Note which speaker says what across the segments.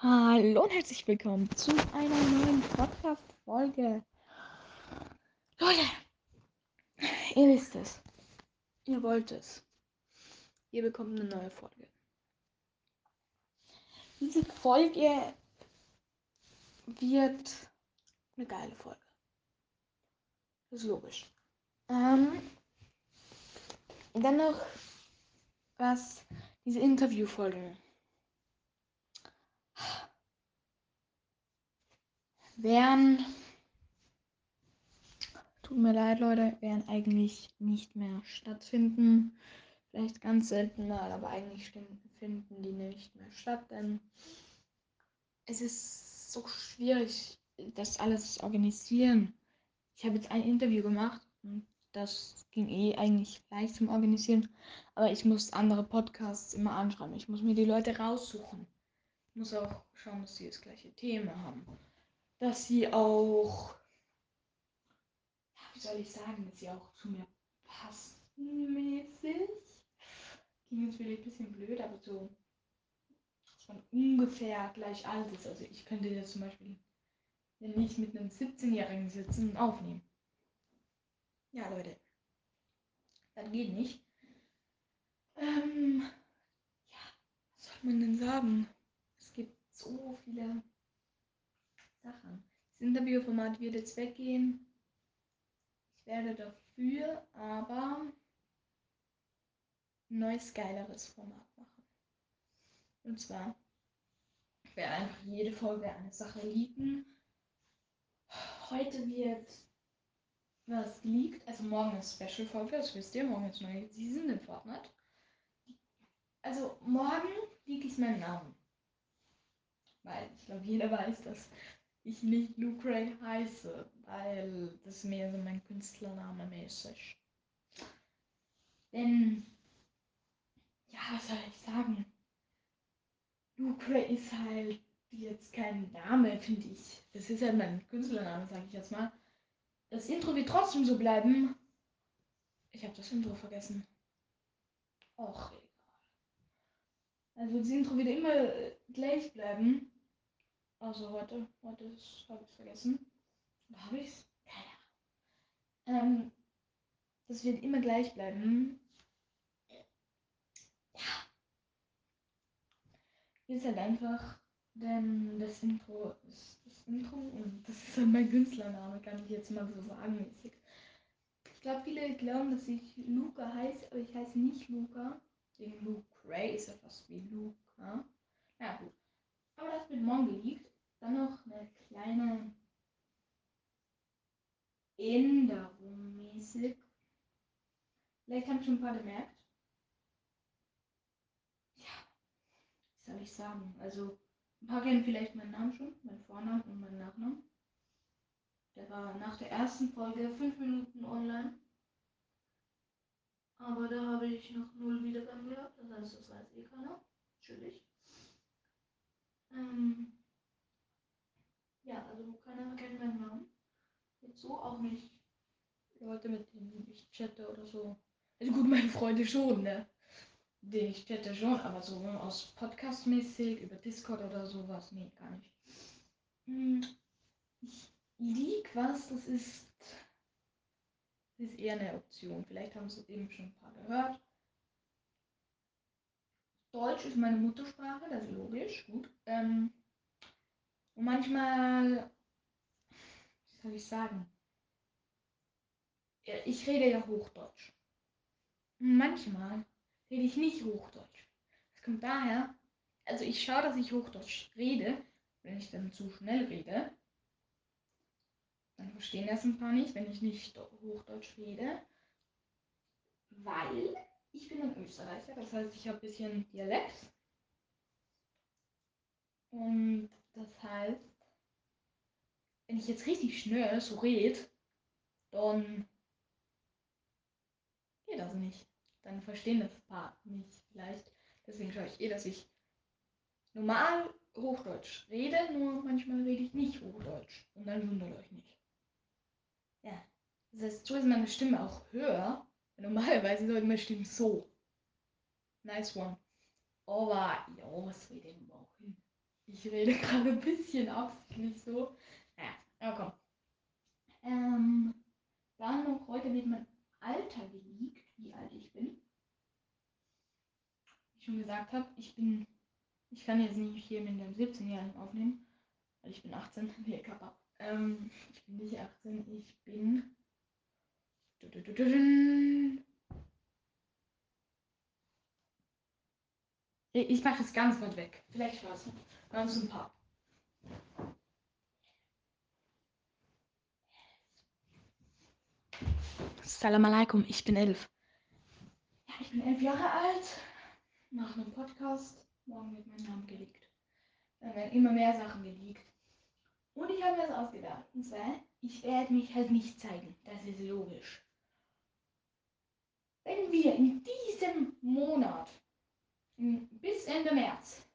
Speaker 1: Hallo und herzlich willkommen zu einer neuen Podcast-Folge. Leute, ihr wisst es. Ihr wollt es. Ihr bekommt eine neue Folge. Diese Folge wird eine geile Folge. Das ist logisch. Ähm, dann noch was, diese Interviewfolgen. Wären, tut mir leid, Leute, werden eigentlich nicht mehr stattfinden. Vielleicht ganz selten mal, aber eigentlich finden die nicht mehr statt, denn es ist so schwierig, das alles zu organisieren. Ich habe jetzt ein Interview gemacht und das ging eh eigentlich leicht zum Organisieren, aber ich muss andere Podcasts immer anschreiben. Ich muss mir die Leute raussuchen. Ich muss auch schauen, dass sie das gleiche Thema haben. Dass sie auch, ja, wie soll ich sagen, dass sie auch zu mir passen mäßig. Ging jetzt vielleicht ein bisschen blöd, aber so, dass man ungefähr gleich alt ist. Also ich könnte jetzt zum Beispiel nicht mit einem 17-Jährigen sitzen und aufnehmen. Ja, Leute. Das geht nicht. Ähm, ja, was soll man denn sagen? Es gibt so viele Sachen. Das Interviewformat wird jetzt weggehen. Ich werde dafür aber ein neues, geileres Format machen. Und zwar werde einfach jede Folge eine Sache liegen. Heute wird was liegt. Also morgen ist Special-Folge, das wisst ihr. Morgen ist neue Season in Fortnite. Also morgen liegt ich meinen Namen. Weil ich glaube, jeder weiß, dass ich nicht Luke Ray heiße, weil das mehr so mein Künstlername mäßig. Denn, ja, was soll ich sagen? Luke ist halt jetzt kein Name, finde ich. Das ist halt mein Künstlername, sage ich jetzt mal. Das Intro wird trotzdem so bleiben. Ich habe das Intro vergessen. Och, egal. Also das Intro wird immer gleich bleiben. Also heute, heute habe ich es vergessen. Oder habe ich es? Keine Ahnung. Ähm, das wird immer gleich bleiben. Ja. Ist halt einfach, denn das Intro ist das Intro und das ist halt mein Künstlername, kann ich jetzt mal so sagen. Ich glaube, viele glauben, dass ich Luca heiße, aber ich heiße nicht Luca. Den Luke Ray ist ja fast wie Luca. Na gut. Aber das wird morgen geleakt. Dann noch eine kleine Änderung mäßig. Vielleicht haben schon ein paar gemerkt. Ja, was soll ich sagen? Also, ein paar kennen vielleicht meinen Namen schon, meinen Vornamen und meinen Nachnamen. Der war nach der ersten Folge fünf Minuten online. Aber da habe ich noch null Wiedergaben gehabt, das heißt, das weiß eh keiner. Natürlich. Ähm, ja, also keiner kennt meinen Namen. Jetzt so auch nicht Leute, mit denen ich chatte oder so. Also gut, meine Freunde schon, ne? Den ich chatte schon, aber so aus Podcast-mäßig, über Discord oder sowas, nee, gar nicht. Hm, ich lieg was, das ist, das ist eher eine Option. Vielleicht haben Sie es eben schon ein paar gehört. Deutsch ist meine Muttersprache, das ist logisch, gut. Ähm, und manchmal, wie soll ich sagen, ich rede ja Hochdeutsch. Manchmal rede ich nicht Hochdeutsch. Das kommt daher, also ich schaue, dass ich Hochdeutsch rede. Wenn ich dann zu schnell rede, dann verstehen das ein paar nicht, wenn ich nicht Hochdeutsch rede. Weil ich bin ein Österreicher, das heißt, ich habe ein bisschen Dialekt. Und das heißt, wenn ich jetzt richtig schnell so rede, dann geht das nicht. Dann verstehen das paar nicht vielleicht. Deswegen schaue ich eh, dass ich normal Hochdeutsch rede, nur manchmal rede ich nicht Hochdeutsch. Und dann wundert euch nicht. Ja. Das heißt, so ist meine Stimme auch höher. Normalerweise sollte meine Stimme so. Nice one. Aber, ja, was soll denn auch? Ich rede gerade ein bisschen absichtlich so. Naja, ja, komm. Ähm, dann noch heute wird mein Alter geleakt, wie alt ich bin. Wie ich schon gesagt habe, ich bin. Ich kann jetzt nicht hier mit dem 17-Jährigen aufnehmen, weil ich bin 18. Nee, Kappa. Ähm, ich bin nicht 18, ich bin. Ich mache das ganz weit weg. Vielleicht war es ganz ein paar. Salam alaikum, ich bin elf. Ja, ich bin elf Jahre alt. Nach einem Podcast. Morgen wird mein Name geleakt. Dann werden immer mehr Sachen geleakt. Und ich habe mir das ausgedacht. Und zwar, ich werde mich halt nicht zeigen. Das ist logisch. Wenn wir in diesem Monat bis Ende März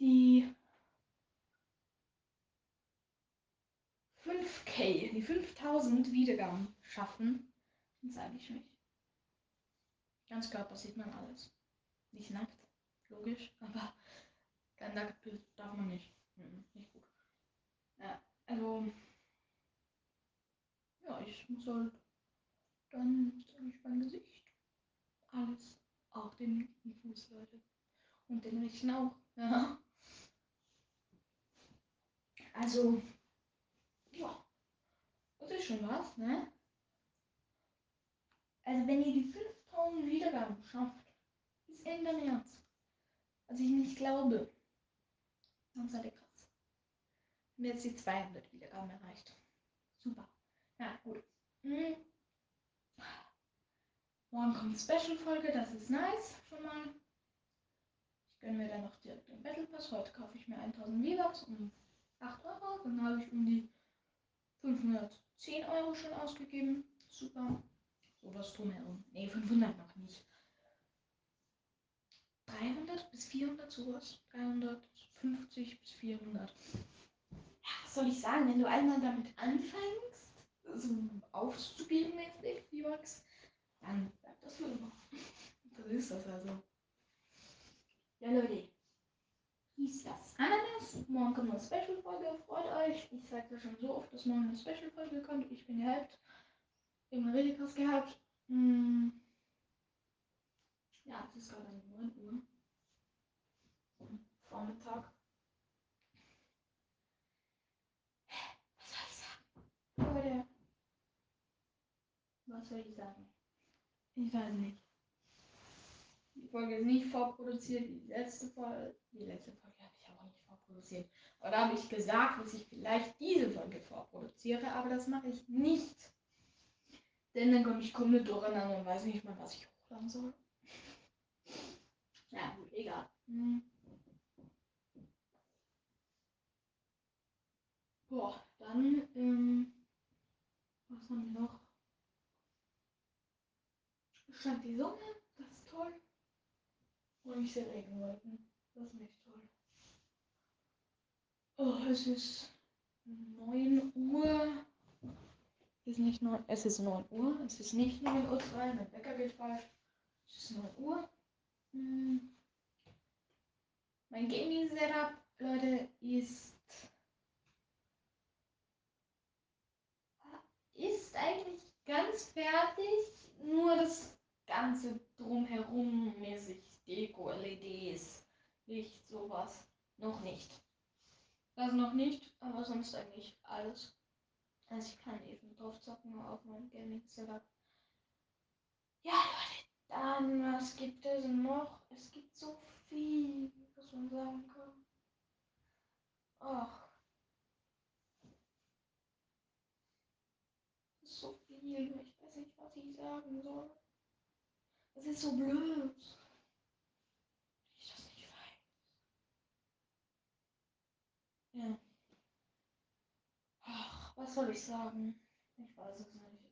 Speaker 1: die 5K, die 5000 Wiedergaben schaffen, dann zeige ich mich. Ganz Körper sieht man alles. Nicht nackt, logisch, aber kein Nacktbild darf man nicht. Mhm, nicht gut. Ja, also, ja, ich muss halt dann zeige ich mein Gesicht. Alles. Auch den linken Fuß, Leute. Und den rechten auch. Ja. Also, ja. Das ist schon was, ne? Also, wenn ihr die 5000 Wiedergaben schafft, bis Ende März, was ich nicht glaube, dann seid ihr krass. Und jetzt die 200 Wiedergaben erreicht. Super. Ja, gut. Hm. Morgen kommt Special-Folge, das ist nice schon mal. Ich gönne mir dann noch direkt den Battle Pass. Heute kaufe ich mir 1000 V-Bucks um 8 Euro. Dann habe ich um die 510 Euro schon ausgegeben. Super. So was drumherum. Ne, 500 noch nicht. 300 bis 400 sowas. 350 bis 400. Ja, was soll ich sagen? Wenn du einmal damit anfängst, so aufzugeben, Netflix, V-Bucks, dann bleibt das für immer. Das ist das also. Ja, Leute. Hieß das Ananas. Morgen kommt eine Special-Folge. Freut euch. Ich sage ja schon so oft, dass morgen eine Special-Folge kommt. Ich bin gehypt. Irgendwann richtig krass gehabt. Hm. Ja, es ist gerade 9 Uhr. Am Vormittag. Was soll ich sagen? Leute. Was soll ich sagen? Ich weiß nicht. Folge ist nicht vorproduziert. Die letzte Folge, die letzte Folge habe ich auch nicht vorproduziert. Aber da habe ich gesagt, dass ich vielleicht diese Folge vorproduziere, aber das mache ich nicht. Denn dann komme ich komplett durcheinander und weiß nicht mal, was ich hochladen soll. Ja, gut, egal. Hm. Boah, dann, ähm, was haben wir noch? scheint die Sonne. Und ich sehe Regenwolken, das ist nicht toll. Oh, es ist 9 Uhr. Es ist nicht 9, es ist 9 Uhr, es ist nicht 9 Uhr 3, mein Wecker geht falsch. Es ist 9 Uhr. Hm. Mein Gaming-Setup, Leute, ist ist eigentlich ganz fertig, nur das ganze drumherum mäßig LEDs, Licht, sowas. Noch nicht. Das noch nicht, aber sonst eigentlich alles. Also ich kann eben drauf zocken auf meinem Gaming Setup. Ja, Leute, dann was gibt es noch? Es gibt so viel, was man sagen kann. Ach. So viel, ich weiß nicht, was ich sagen soll. Das ist so blöd. Ich das nicht weiß. Ja. Ach, was soll ich sagen? Ich weiß es nicht.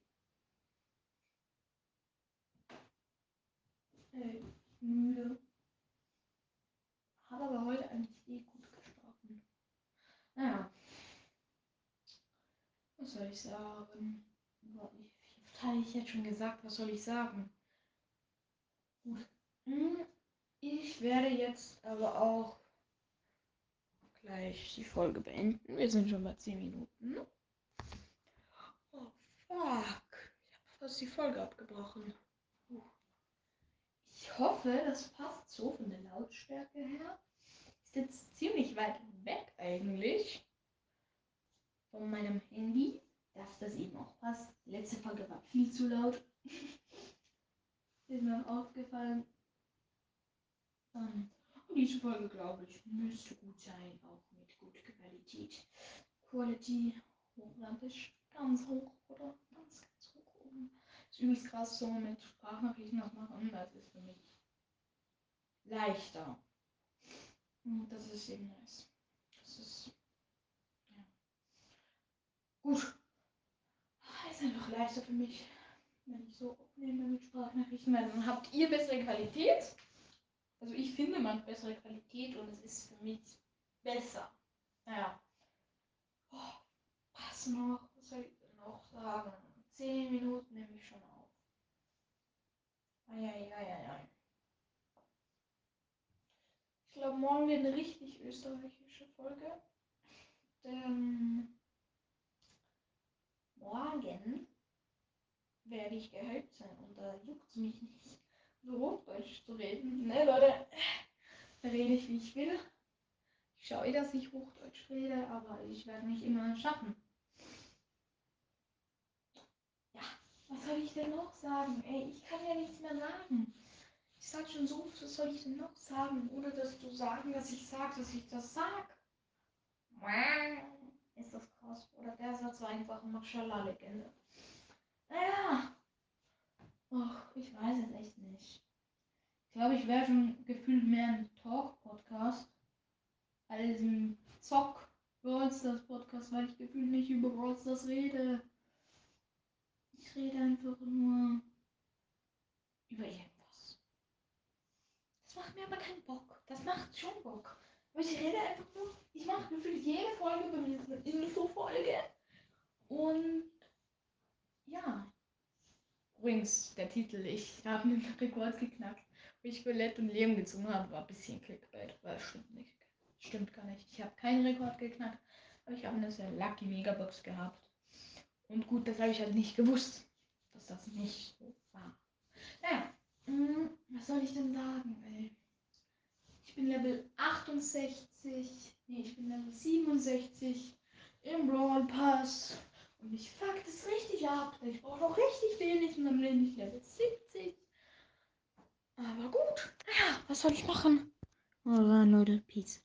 Speaker 1: Ey, müde. Habe aber heute eigentlich eh gut geschlafen. Naja. Was soll ich sagen? Ich habe ich jetzt schon gesagt, was soll ich sagen? Gut. Hm, ich werde jetzt aber auch gleich die Folge beenden. Wir sind schon bei 10 Minuten. Oh, fuck. Ich habe fast die Folge abgebrochen. Ich hoffe, das passt so von der Lautstärke her. Ist jetzt ziemlich weit weg eigentlich von meinem Handy, dass das eben auch passt. Die letzte Folge war viel zu laut. Ist mir aufgefallen. Um, diese Folge, glaube ich, müsste gut sein, auch mit guter Qualität. Quality hochlandisch, ganz hoch oder ganz, ganz hoch oben. Ist übelst krass, so mit Sprachnachrichten das machen. Das ist für mich leichter. Und das ist eben nice. Das ist. Ja. Gut. Ist einfach leichter für mich, wenn ich so aufnehme mit Sprachnachrichten, weil dann habt ihr bessere Qualität. Also ich finde, man bessere Qualität und es ist für mich besser. Naja. Oh, was noch? Was soll ich noch sagen? Zehn Minuten nehme ich schon auf. Eieieiei. Ich glaube, morgen wird eine richtig österreichische Folge. Denn morgen werde ich gehypt sein und da juckt es mich nicht so Hochdeutsch zu reden. Ne, Leute, da rede ich, wie ich will. Ich schaue eh, dass ich Hochdeutsch rede, aber ich werde nicht immer schaffen. Ja, was soll ich denn noch sagen? Ey, ich kann ja nichts mehr sagen. Ich sag schon so, was soll ich denn noch sagen, ohne dass du sagen, dass ich sag, dass ich das sag? Ist das krass. Oder der Satz war einfach Maschallah-Legende. Naja, Ach, ich weiß es echt nicht. Ich glaube, ich wäre schon gefühlt mehr ein Talk-Podcast als ein Zock Brawlstars Podcast, weil ich gefühlt nicht über Brawlstars rede. Ich rede einfach nur über irgendwas. Das macht mir aber keinen Bock. Das macht schon Bock. Aber ich rede einfach nur, ich mache gefühlt jede Folge bei mir eine Info-Folge. Und ja, Übrigens, der Titel, ich habe einen Rekord geknackt, wo ich Colette und Liam gezogen habe, war ein bisschen Clickbait, weil stimmt nicht. Stimmt gar nicht. Ich habe keinen Rekord geknackt, aber ich habe eine sehr lucky Megabox gehabt. Und gut, das habe ich halt nicht gewusst, dass das nicht so war. Naja, hm, was soll ich denn sagen, ey? Ich bin Level 68, nee, ich bin Level 67 im Brawl Pass. Und ich fuck das richtig ab. Ich brauche noch richtig wenig und dann bin ich Level 70. Aber gut. Ja, was soll ich machen? Oh, Leute, Peace.